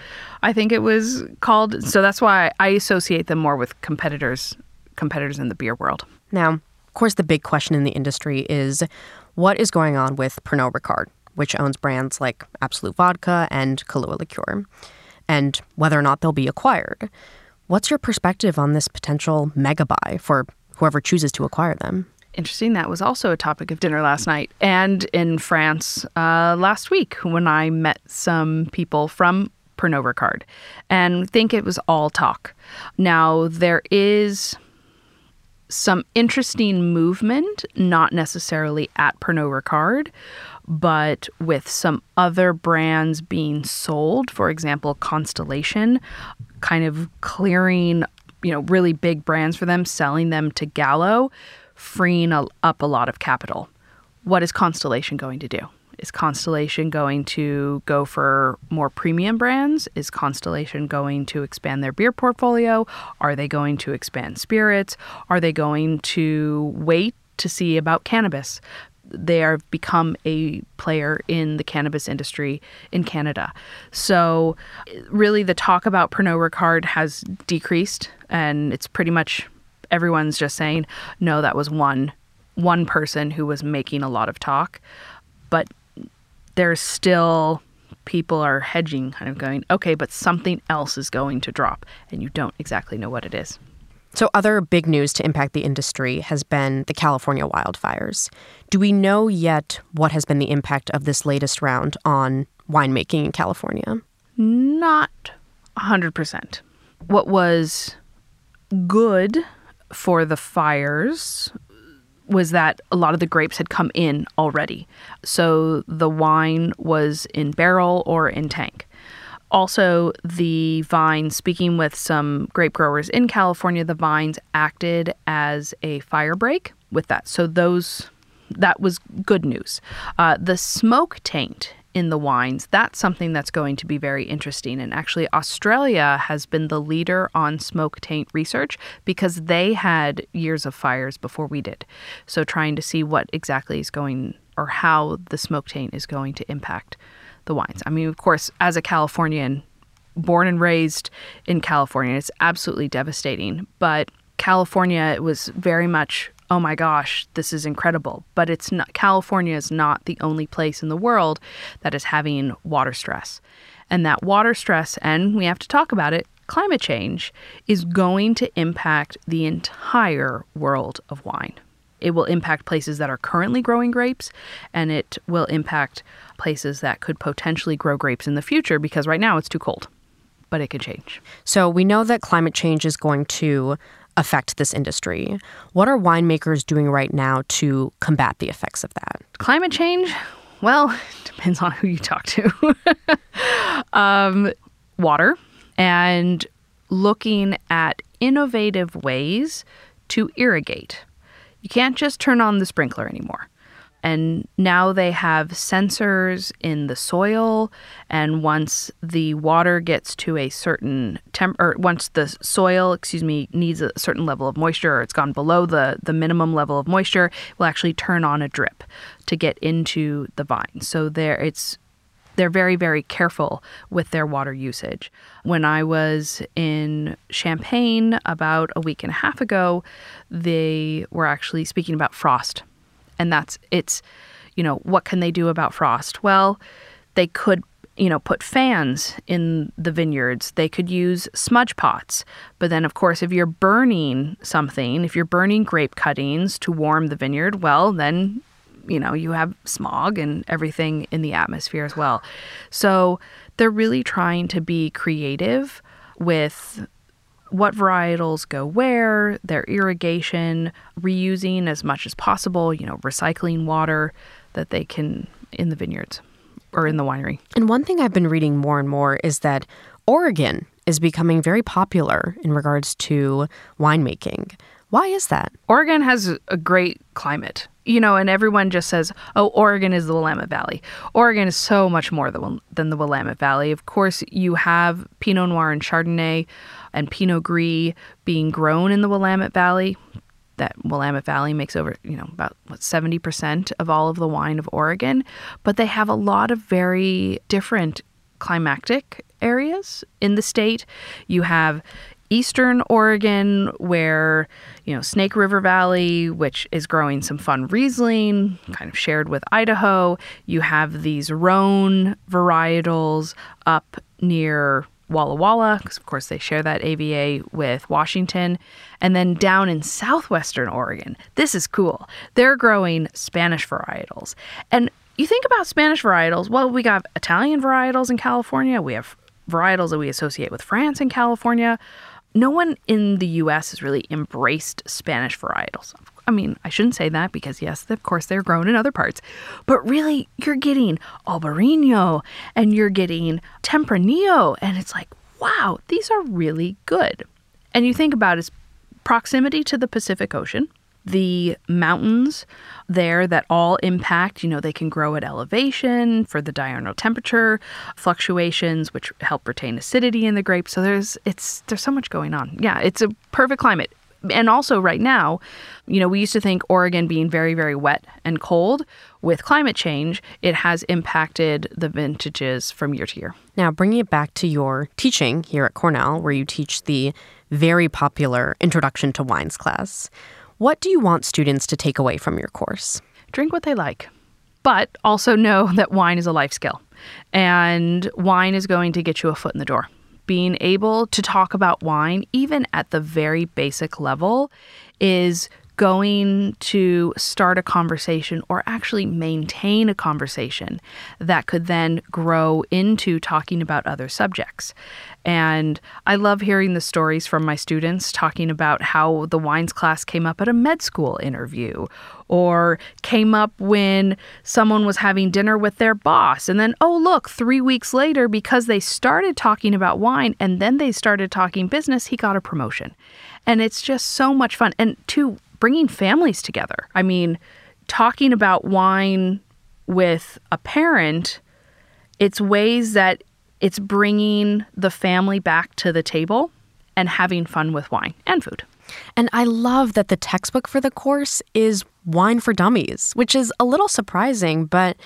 I think it was called. So that's why I associate them more with competitors, competitors in the beer world. Now, of course, the big question in the industry is what is going on with Pernod Ricard, which owns brands like Absolut Vodka and Kahlua Liqueur and whether or not they'll be acquired. What's your perspective on this potential mega buy for whoever chooses to acquire them? Interesting. That was also a topic of dinner last night and in France uh, last week when I met some people from Pernod Ricard and think it was all talk. Now, there is some interesting movement, not necessarily at Pernod Ricard, but with some other brands being sold, for example, Constellation, kind of clearing, you know, really big brands for them, selling them to Gallo, freeing a, up a lot of capital. What is Constellation going to do? Is Constellation going to go for more premium brands? Is Constellation going to expand their beer portfolio? Are they going to expand spirits? Are they going to wait to see about cannabis? They have become a player in the cannabis industry in Canada. So, really, the talk about Pernod Ricard has decreased, and it's pretty much everyone's just saying, no, that was one one person who was making a lot of talk, but there's still people are hedging, kind of going, okay, but something else is going to drop, and you don't exactly know what it is. So, other big news to impact the industry has been the California wildfires. Do we know yet what has been the impact of this latest round on winemaking in California? Not 100%. What was good for the fires was that a lot of the grapes had come in already. So the wine was in barrel or in tank. Also, the vines, speaking with some grape growers in California, the vines acted as a fire break with that. So those that was good news. Uh, the smoke taint in the wines, that's something that's going to be very interesting. And actually, Australia has been the leader on smoke taint research because they had years of fires before we did. So, trying to see what exactly is going or how the smoke taint is going to impact the wines. I mean, of course, as a Californian, born and raised in California, it's absolutely devastating. But California was very much oh my gosh, this is incredible. But it's not California is not the only place in the world that is having water stress. And that water stress, and we have to talk about it, climate change is going to impact the entire world of wine. It will impact places that are currently growing grapes, and it will impact places that could potentially grow grapes in the future because right now it's too cold. But it could change. So we know that climate change is going to affect this industry. What are winemakers doing right now to combat the effects of that? Climate change? Well, <laughs> depends on who you talk to. <laughs> um, water and looking at innovative ways to irrigate. You can't just turn on the sprinkler anymore. And now they have sensors in the soil. And once the water gets to a certain temp, or once the soil, excuse me, needs a certain level of moisture, or it's gone below the, the minimum level of moisture, it will actually turn on a drip to get into the vine. So there, it's they're very, very careful with their water usage. When I was in Champagne about a week and a half ago, they were actually speaking about frost and that's it's you know what can they do about frost? Well they could you know put fans in the vineyards. They could use smudge pots. But then of course if you're burning something if you're burning grape cuttings to warm the vineyard well then you know you have smog and everything in the atmosphere as well. So they're really trying to be creative with what varietals go where, their irrigation, reusing as much as possible, you know, recycling water that they can in the vineyards or in the winery. And one thing I've been reading more and more is that Oregon is becoming very popular in regards to winemaking. Why is that? Oregon has a great climate. You know, and everyone just says, oh, Oregon is the Willamette Valley. Oregon is so much more than than the Willamette Valley. Of course, you have Pinot Noir and Chardonnay and Pinot Gris being grown in the Willamette Valley. That Willamette Valley makes over, you know, about what, 70% of all of the wine of Oregon. But they have a lot of very different climatic areas in the state. You have eastern Oregon, where, you know, Snake River Valley, which is growing some fun Riesling, kind of shared with Idaho. You have these Rhone varietals up near Walla Walla, because of course they share that AVA with Washington. And then down in southwestern Oregon, this is cool. They're growing Spanish varietals. And you think about Spanish varietals, well, we got Italian varietals in California, we have varietals that we associate with France and California. No one in the US has really embraced Spanish varietals. I mean, I shouldn't say that because, yes, of course, they're grown in other parts. But really, you're getting Albarino and you're getting Tempranillo. And it's like, wow, these are really good. And you think about its proximity to the Pacific Ocean, the mountains there that all impact, you know, they can grow at elevation for the diurnal temperature fluctuations, which help retain acidity in the grapes. So there's it's there's so much going on. Yeah, it's a perfect climate and also right now, you know, we used to think Oregon being very, very wet and cold. With climate change, it has impacted the vintages from year to year. Now, bringing it back to your teaching here at Cornell, where you teach the very popular Introduction to Wines class, what do you want students to take away from your course? Drink what they like. But also know that wine is a life skill, and wine is going to get you a foot in the door. Being able to talk about wine, even at the very basic level, is going to start a conversation or actually maintain a conversation that could then grow into talking about other subjects. And I love hearing the stories from my students talking about how the wines class came up at a med school interview or came up when someone was having dinner with their boss. And then, oh, look, three weeks later, because they started talking about wine and then they started talking business, he got a promotion. And it's just so much fun. And two, bringing families together. I mean, talking about wine with a parent, it's ways that it's bringing the family back to the table and having fun with wine and food. And I love that the textbook for the course is Wine for Dummies, which is a little surprising, but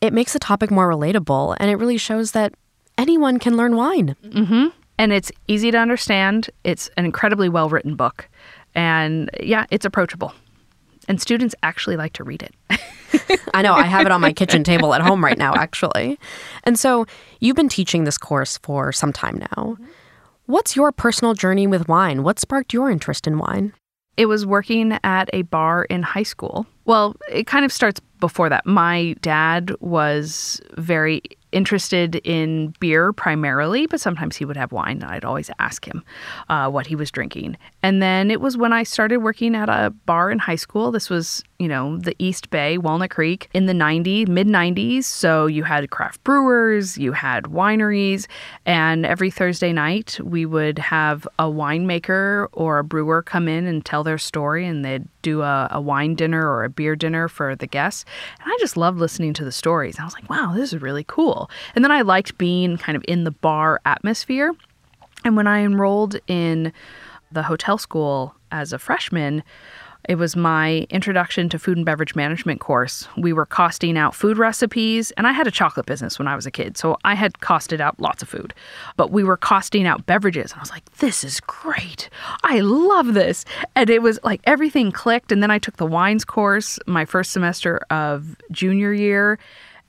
it makes the topic more relatable and it really shows that anyone can learn wine. Mm-hmm. And it's easy to understand. It's an incredibly well written book. And yeah, it's approachable. And students actually like to read it. <laughs> I know. I have it on my kitchen table at home right now, actually. And so you've been teaching this course for some time now. What's your personal journey with wine? What sparked your interest in wine? It was working at a bar in high school. Well, it kind of starts before that. My dad was very interested in beer primarily, but sometimes he would have wine. I'd always ask him uh, what he was drinking. And then it was when I started working at a bar in high school. This was, you know, the East Bay, Walnut Creek in the 90s, mid 90s. So you had craft brewers, you had wineries, and every Thursday night we would have a winemaker or a brewer come in and tell their story, and they'd do a, a wine dinner or a beer dinner for the guests. And I just loved listening to the stories. I was like, wow, this is really cool. And then I liked being kind of in the bar atmosphere. And when I enrolled in the hotel school as a freshman, it was my introduction to food and beverage management course. We were costing out food recipes, and I had a chocolate business when I was a kid, so I had costed out lots of food. But we were costing out beverages, and I was like, this is great. I love this. And it was like everything clicked. And then I took the wines course my first semester of junior year.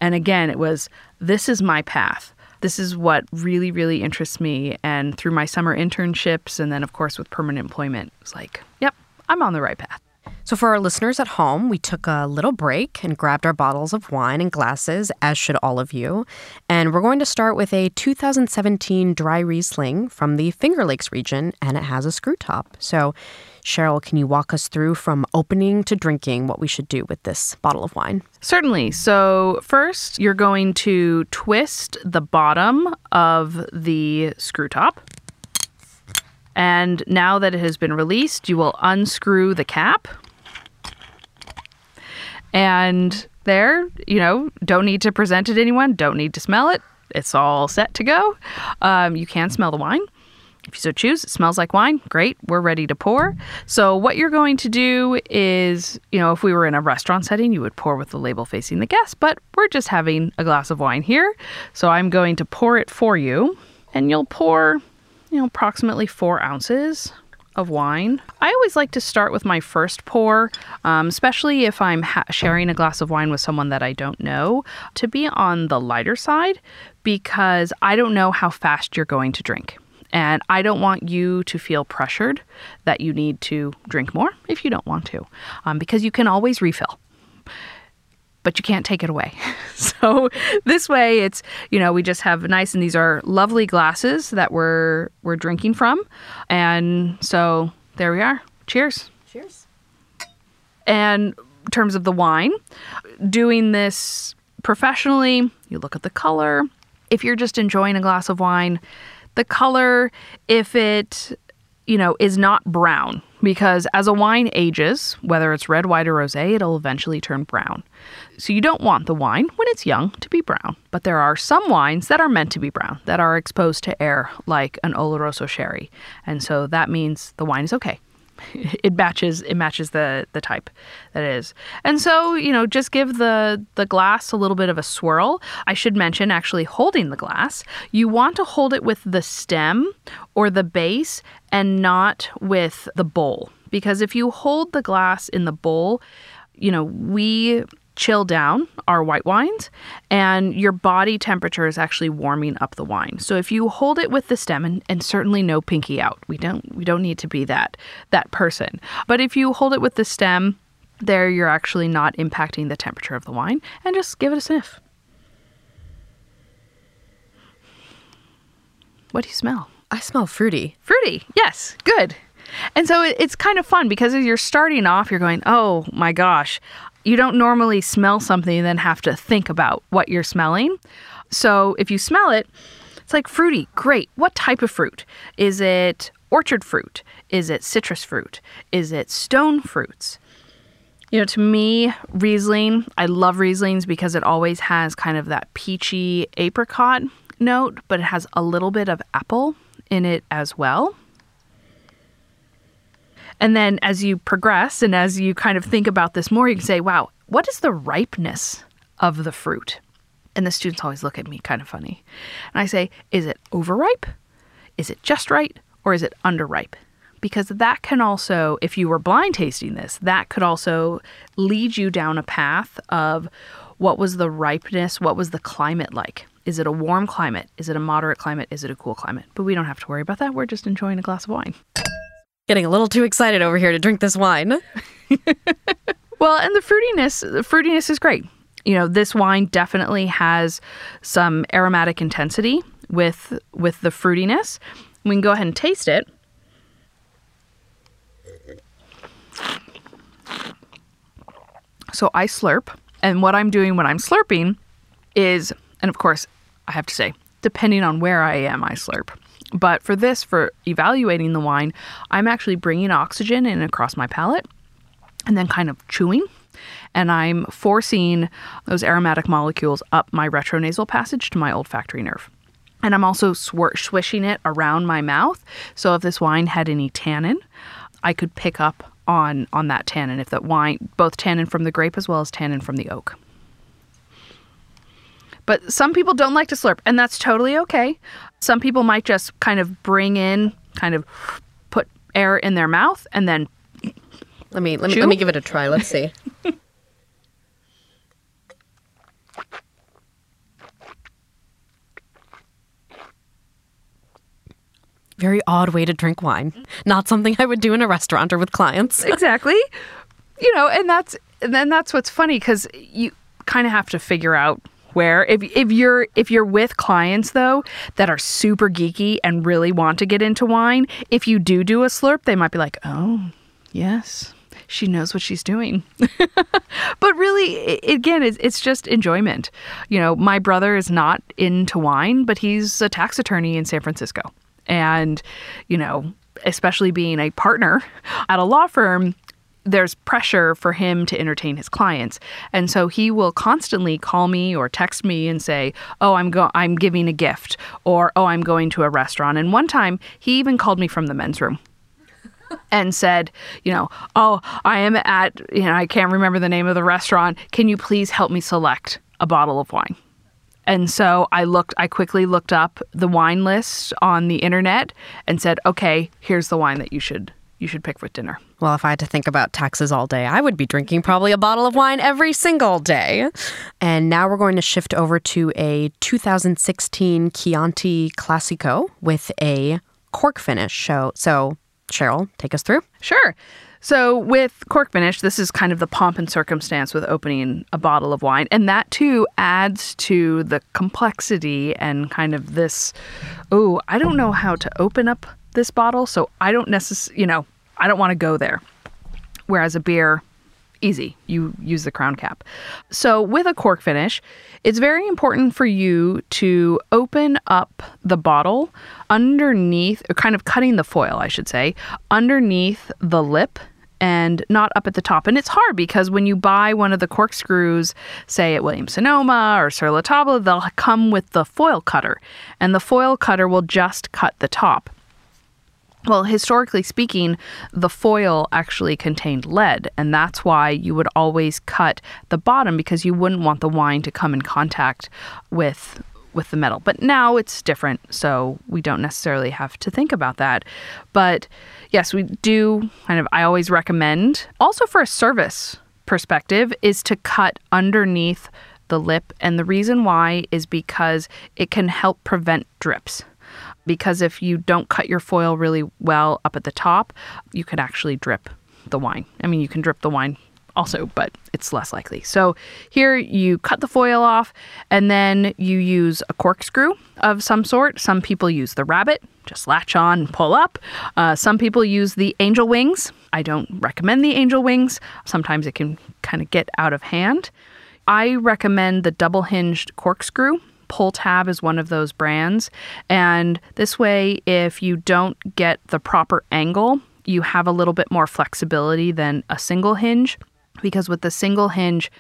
And again, it was this is my path this is what really, really interests me. And through my summer internships, and then, of course, with permanent employment, it was like, yep, I'm on the right path. So, for our listeners at home, we took a little break and grabbed our bottles of wine and glasses, as should all of you. And we're going to start with a 2017 dry Riesling from the Finger Lakes region, and it has a screw top. So, Cheryl, can you walk us through from opening to drinking what we should do with this bottle of wine? Certainly. So, first, you're going to twist the bottom of the screw top. And now that it has been released, you will unscrew the cap. And there, you know, don't need to present it to anyone, don't need to smell it. It's all set to go. Um, you can smell the wine. If you so choose, it smells like wine. Great, we're ready to pour. So, what you're going to do is, you know, if we were in a restaurant setting, you would pour with the label facing the guest, but we're just having a glass of wine here. So, I'm going to pour it for you, and you'll pour you know, approximately four ounces of wine. I always like to start with my first pour, um, especially if I'm ha- sharing a glass of wine with someone that I don't know, to be on the lighter side because I don't know how fast you're going to drink. And I don't want you to feel pressured that you need to drink more if you don't want to, um, because you can always refill but you can't take it away. <laughs> so this way it's, you know, we just have nice and these are lovely glasses that we're we're drinking from. And so there we are. Cheers. Cheers. And in terms of the wine, doing this professionally, you look at the color. If you're just enjoying a glass of wine, the color, if it, you know, is not brown, because as a wine ages, whether it's red, white, or rose, it'll eventually turn brown. So you don't want the wine when it's young to be brown. But there are some wines that are meant to be brown, that are exposed to air, like an Oloroso sherry. And so that means the wine is okay. <laughs> It matches it matches the the type that is. And so, you know, just give the the glass a little bit of a swirl. I should mention actually holding the glass. You want to hold it with the stem or the base and not with the bowl. Because if you hold the glass in the bowl, you know, we chill down our white wines and your body temperature is actually warming up the wine. So if you hold it with the stem and, and certainly no pinky out. We don't we don't need to be that that person. But if you hold it with the stem, there you're actually not impacting the temperature of the wine and just give it a sniff. What do you smell? I smell fruity. Fruity. Yes. Good. And so it's kind of fun because as you're starting off, you're going, oh my gosh, you don't normally smell something and then have to think about what you're smelling. So if you smell it, it's like fruity. Great. What type of fruit? Is it orchard fruit? Is it citrus fruit? Is it stone fruits? You know, to me, Riesling, I love Rieslings because it always has kind of that peachy apricot note, but it has a little bit of apple in it as well. And then as you progress and as you kind of think about this more, you can say, wow, what is the ripeness of the fruit? And the students always look at me kind of funny. And I say, is it overripe? Is it just right? Or is it underripe? Because that can also, if you were blind tasting this, that could also lead you down a path of what was the ripeness, what was the climate like? Is it a warm climate? Is it a moderate climate? Is it a cool climate? But we don't have to worry about that. We're just enjoying a glass of wine. Getting a little too excited over here to drink this wine. <laughs> well, and the fruitiness, the fruitiness is great. You know, this wine definitely has some aromatic intensity with with the fruitiness. We can go ahead and taste it. So I slurp, and what I'm doing when I'm slurping is and of course, I have to say, depending on where I am, I slurp. But for this, for evaluating the wine, I'm actually bringing oxygen in across my palate and then kind of chewing. And I'm forcing those aromatic molecules up my retronasal passage to my olfactory nerve. And I'm also swir- swishing it around my mouth. So if this wine had any tannin, I could pick up on on that tannin. If that wine, both tannin from the grape as well as tannin from the oak. But some people don't like to slurp, and that's totally okay. Some people might just kind of bring in, kind of put air in their mouth, and then let me let me let me give it a try. Let's see. <laughs> Very odd way to drink wine. Not something I would do in a restaurant or with clients. <laughs> exactly. You know, and that's and then that's what's funny because you kind of have to figure out where if if you're if you're with clients though that are super geeky and really want to get into wine, if you do do a slurp, they might be like, "Oh, yes." She knows what she's doing. <laughs> but really, again, it's, it's just enjoyment. You know, my brother is not into wine, but he's a tax attorney in San Francisco. And, you know, especially being a partner at a law firm, there's pressure for him to entertain his clients. And so he will constantly call me or text me and say, "Oh, I'm go I'm giving a gift," or "Oh, I'm going to a restaurant." And one time, he even called me from the men's room <laughs> and said, you know, "Oh, I am at, you know, I can't remember the name of the restaurant. Can you please help me select a bottle of wine?" And so I looked I quickly looked up the wine list on the internet and said, "Okay, here's the wine that you should you should pick for dinner." Well, if I had to think about taxes all day, I would be drinking probably a bottle of wine every single day. And now we're going to shift over to a 2016 Chianti Classico with a cork finish. So, so Cheryl, take us through. Sure. So, with cork finish, this is kind of the pomp and circumstance with opening a bottle of wine. And that too adds to the complexity and kind of this oh, I don't know how to open up this bottle. So, I don't necessarily, you know, I don't want to go there. Whereas a beer, easy. You use the crown cap. So, with a cork finish, it's very important for you to open up the bottle underneath, or kind of cutting the foil, I should say, underneath the lip and not up at the top. And it's hard because when you buy one of the corkscrews, say at Williams Sonoma or Sur La Table, they'll come with the foil cutter, and the foil cutter will just cut the top. Well, historically speaking, the foil actually contained lead, and that's why you would always cut the bottom because you wouldn't want the wine to come in contact with with the metal. But now it's different, so we don't necessarily have to think about that. But yes, we do kind of I always recommend also for a service perspective is to cut underneath the lip. And the reason why is because it can help prevent drips. Because if you don't cut your foil really well up at the top, you could actually drip the wine. I mean, you can drip the wine also, but it's less likely. So here you cut the foil off and then you use a corkscrew of some sort. Some people use the rabbit, just latch on and pull up. Uh, some people use the angel wings. I don't recommend the angel wings. Sometimes it can kind of get out of hand. I recommend the double hinged corkscrew. Pull tab is one of those brands. And this way, if you don't get the proper angle, you have a little bit more flexibility than a single hinge because with the single hinge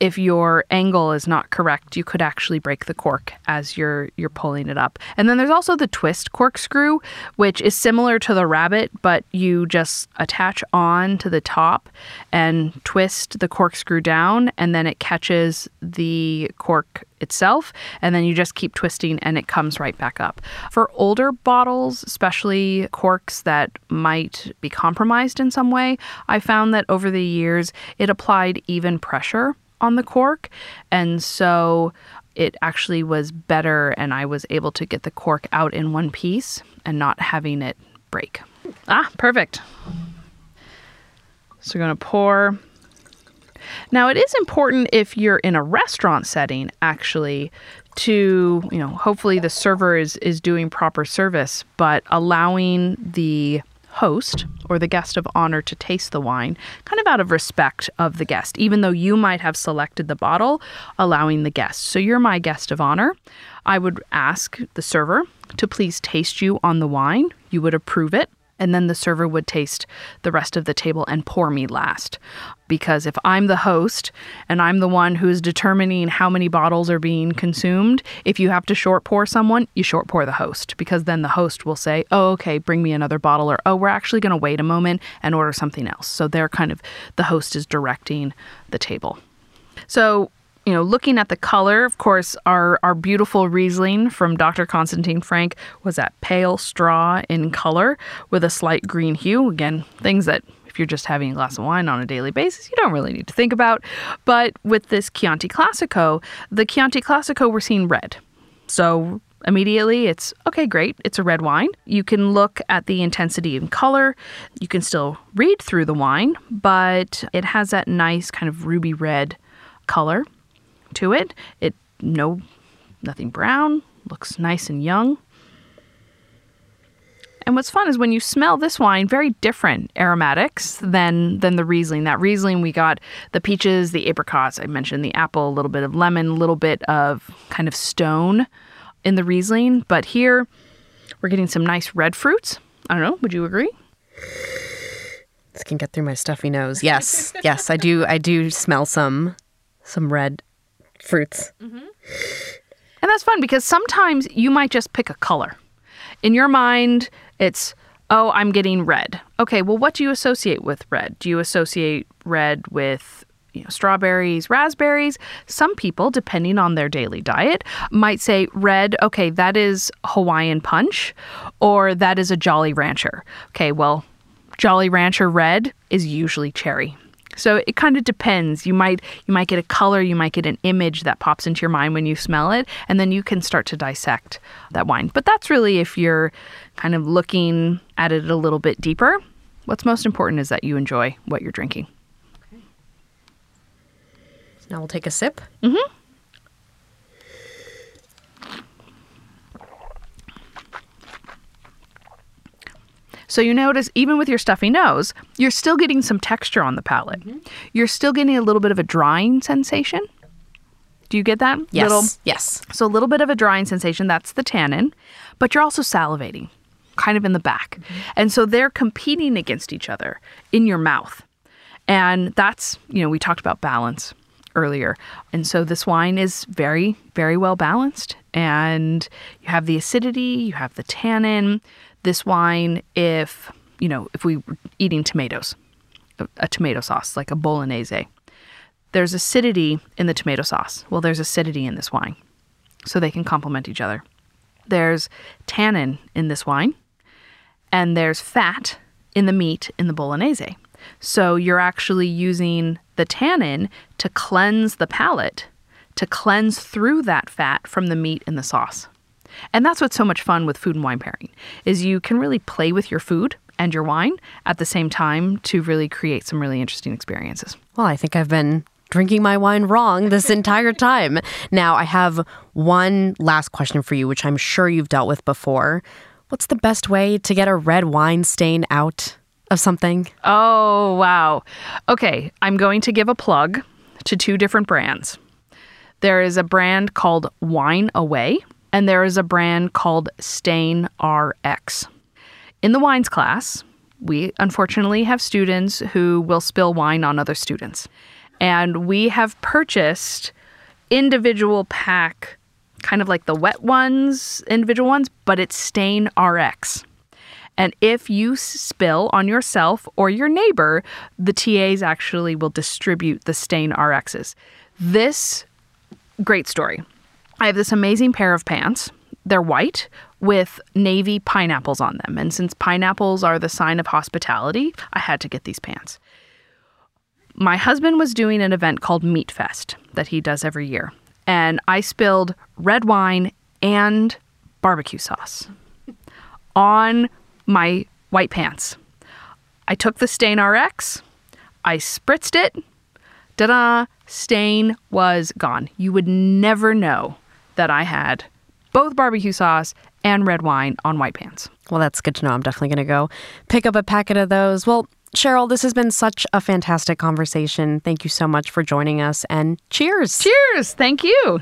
if your angle is not correct, you could actually break the cork as you're you're pulling it up. And then there's also the twist corkscrew, which is similar to the rabbit, but you just attach on to the top and twist the corkscrew down and then it catches the cork itself and then you just keep twisting and it comes right back up. For older bottles, especially corks that might be compromised in some way, I found that over the years it applied even pressure on the cork. And so it actually was better, and I was able to get the cork out in one piece and not having it break. Ah, perfect. So we're going to pour. Now, it is important if you're in a restaurant setting, actually, to, you know, hopefully the server is, is doing proper service, but allowing the host or the guest of honor to taste the wine, kind of out of respect of the guest, even though you might have selected the bottle, allowing the guest. So you're my guest of honor. I would ask the server to please taste you on the wine. You would approve it and then the server would taste the rest of the table and pour me last. Because if I'm the host and I'm the one who's determining how many bottles are being consumed, if you have to short pour someone, you short pour the host because then the host will say, oh, okay, bring me another bottle, or oh, we're actually going to wait a moment and order something else. So they're kind of, the host is directing the table. So you know, looking at the color, of course, our, our beautiful Riesling from Dr. Konstantin Frank was that pale straw in color with a slight green hue. Again, things that if you're just having a glass of wine on a daily basis, you don't really need to think about. But with this Chianti Classico, the Chianti Classico, we're seeing red. So immediately it's okay, great, it's a red wine. You can look at the intensity in color. You can still read through the wine, but it has that nice kind of ruby red color to it. It no nothing brown, looks nice and young. And what's fun is when you smell this wine, very different aromatics than than the Riesling. That Riesling we got the peaches, the apricots, I mentioned the apple, a little bit of lemon, a little bit of kind of stone in the Riesling, but here we're getting some nice red fruits. I don't know, would you agree? This can get through my stuffy nose. Yes. yes, I do I do smell some some red fruits. Mm-hmm. And that's fun because sometimes you might just pick a color. In your mind, it's, oh, I'm getting red. Okay, well, what do you associate with red? Do you associate red with you know, strawberries, raspberries. Some people, depending on their daily diet, might say red, okay, that is Hawaiian punch, or that is a Jolly Rancher. Okay, well, Jolly Rancher red is usually cherry. So it kind of depends. You might you might get a color, you might get an image that pops into your mind when you smell it, and then you can start to dissect that wine. But that's really if you're kind of looking at it a little bit deeper. What's most important is that you enjoy what you're drinking. Okay. So now we'll take a sip. Mm-hmm. So you notice, even with your stuffy nose, you're still getting some texture on the palate. Mm-hmm. You're still getting a little bit of a drying sensation. Do you get that? Yes. Little, yes. So a little bit of a drying sensation. That's the tannin, but you're also salivating, kind of in the back, mm-hmm. and so they're competing against each other in your mouth, and that's you know we talked about balance earlier, and so this wine is very very well balanced, and you have the acidity, you have the tannin this wine if, you know, if we were eating tomatoes, a, a tomato sauce, like a bolognese. There's acidity in the tomato sauce. Well, there's acidity in this wine. So they can complement each other. There's tannin in this wine, and there's fat in the meat in the bolognese. So you're actually using the tannin to cleanse the palate, to cleanse through that fat from the meat in the sauce. And that's what's so much fun with food and wine pairing is you can really play with your food and your wine at the same time to really create some really interesting experiences. Well, I think I've been drinking my wine wrong this <laughs> entire time. Now, I have one last question for you, which I'm sure you've dealt with before. What's the best way to get a red wine stain out of something? Oh, wow. Okay, I'm going to give a plug to two different brands. There is a brand called Wine Away, and there is a brand called Stain RX. In the wines class, we unfortunately have students who will spill wine on other students. And we have purchased individual pack, kind of like the wet ones, individual ones, but it's Stain RX. And if you spill on yourself or your neighbor, the TAs actually will distribute the Stain RXs. This great story. I have this amazing pair of pants. They're white with navy pineapples on them. And since pineapples are the sign of hospitality, I had to get these pants. My husband was doing an event called Meat Fest that he does every year. And I spilled red wine and barbecue sauce on my white pants. I took the Stain RX, I spritzed it, da da, stain was gone. You would never know that I had both barbecue sauce and red wine on white pants. Well, that's good to know. I'm definitely going to go pick up a packet of those. Well, Cheryl, this has been such a fantastic conversation. Thank you so much for joining us and cheers. Cheers. Thank you.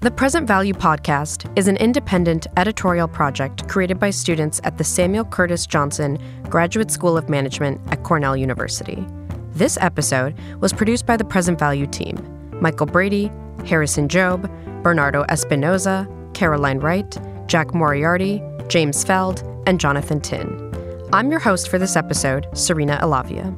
The Present Value Podcast is an independent editorial project created by students at the Samuel Curtis Johnson Graduate School of Management at Cornell University. This episode was produced by the Present Value team Michael Brady, Harrison Job, Bernardo Espinoza, Caroline Wright, Jack Moriarty, James Feld, and Jonathan Tin. I'm your host for this episode, Serena Elavia.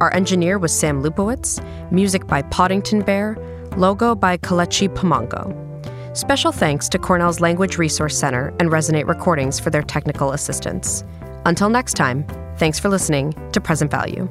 Our engineer was Sam Lupowitz, music by Poddington Bear, logo by Kalechi Pamongo. Special thanks to Cornell's Language Resource Center and Resonate Recordings for their technical assistance. Until next time, thanks for listening to Present Value.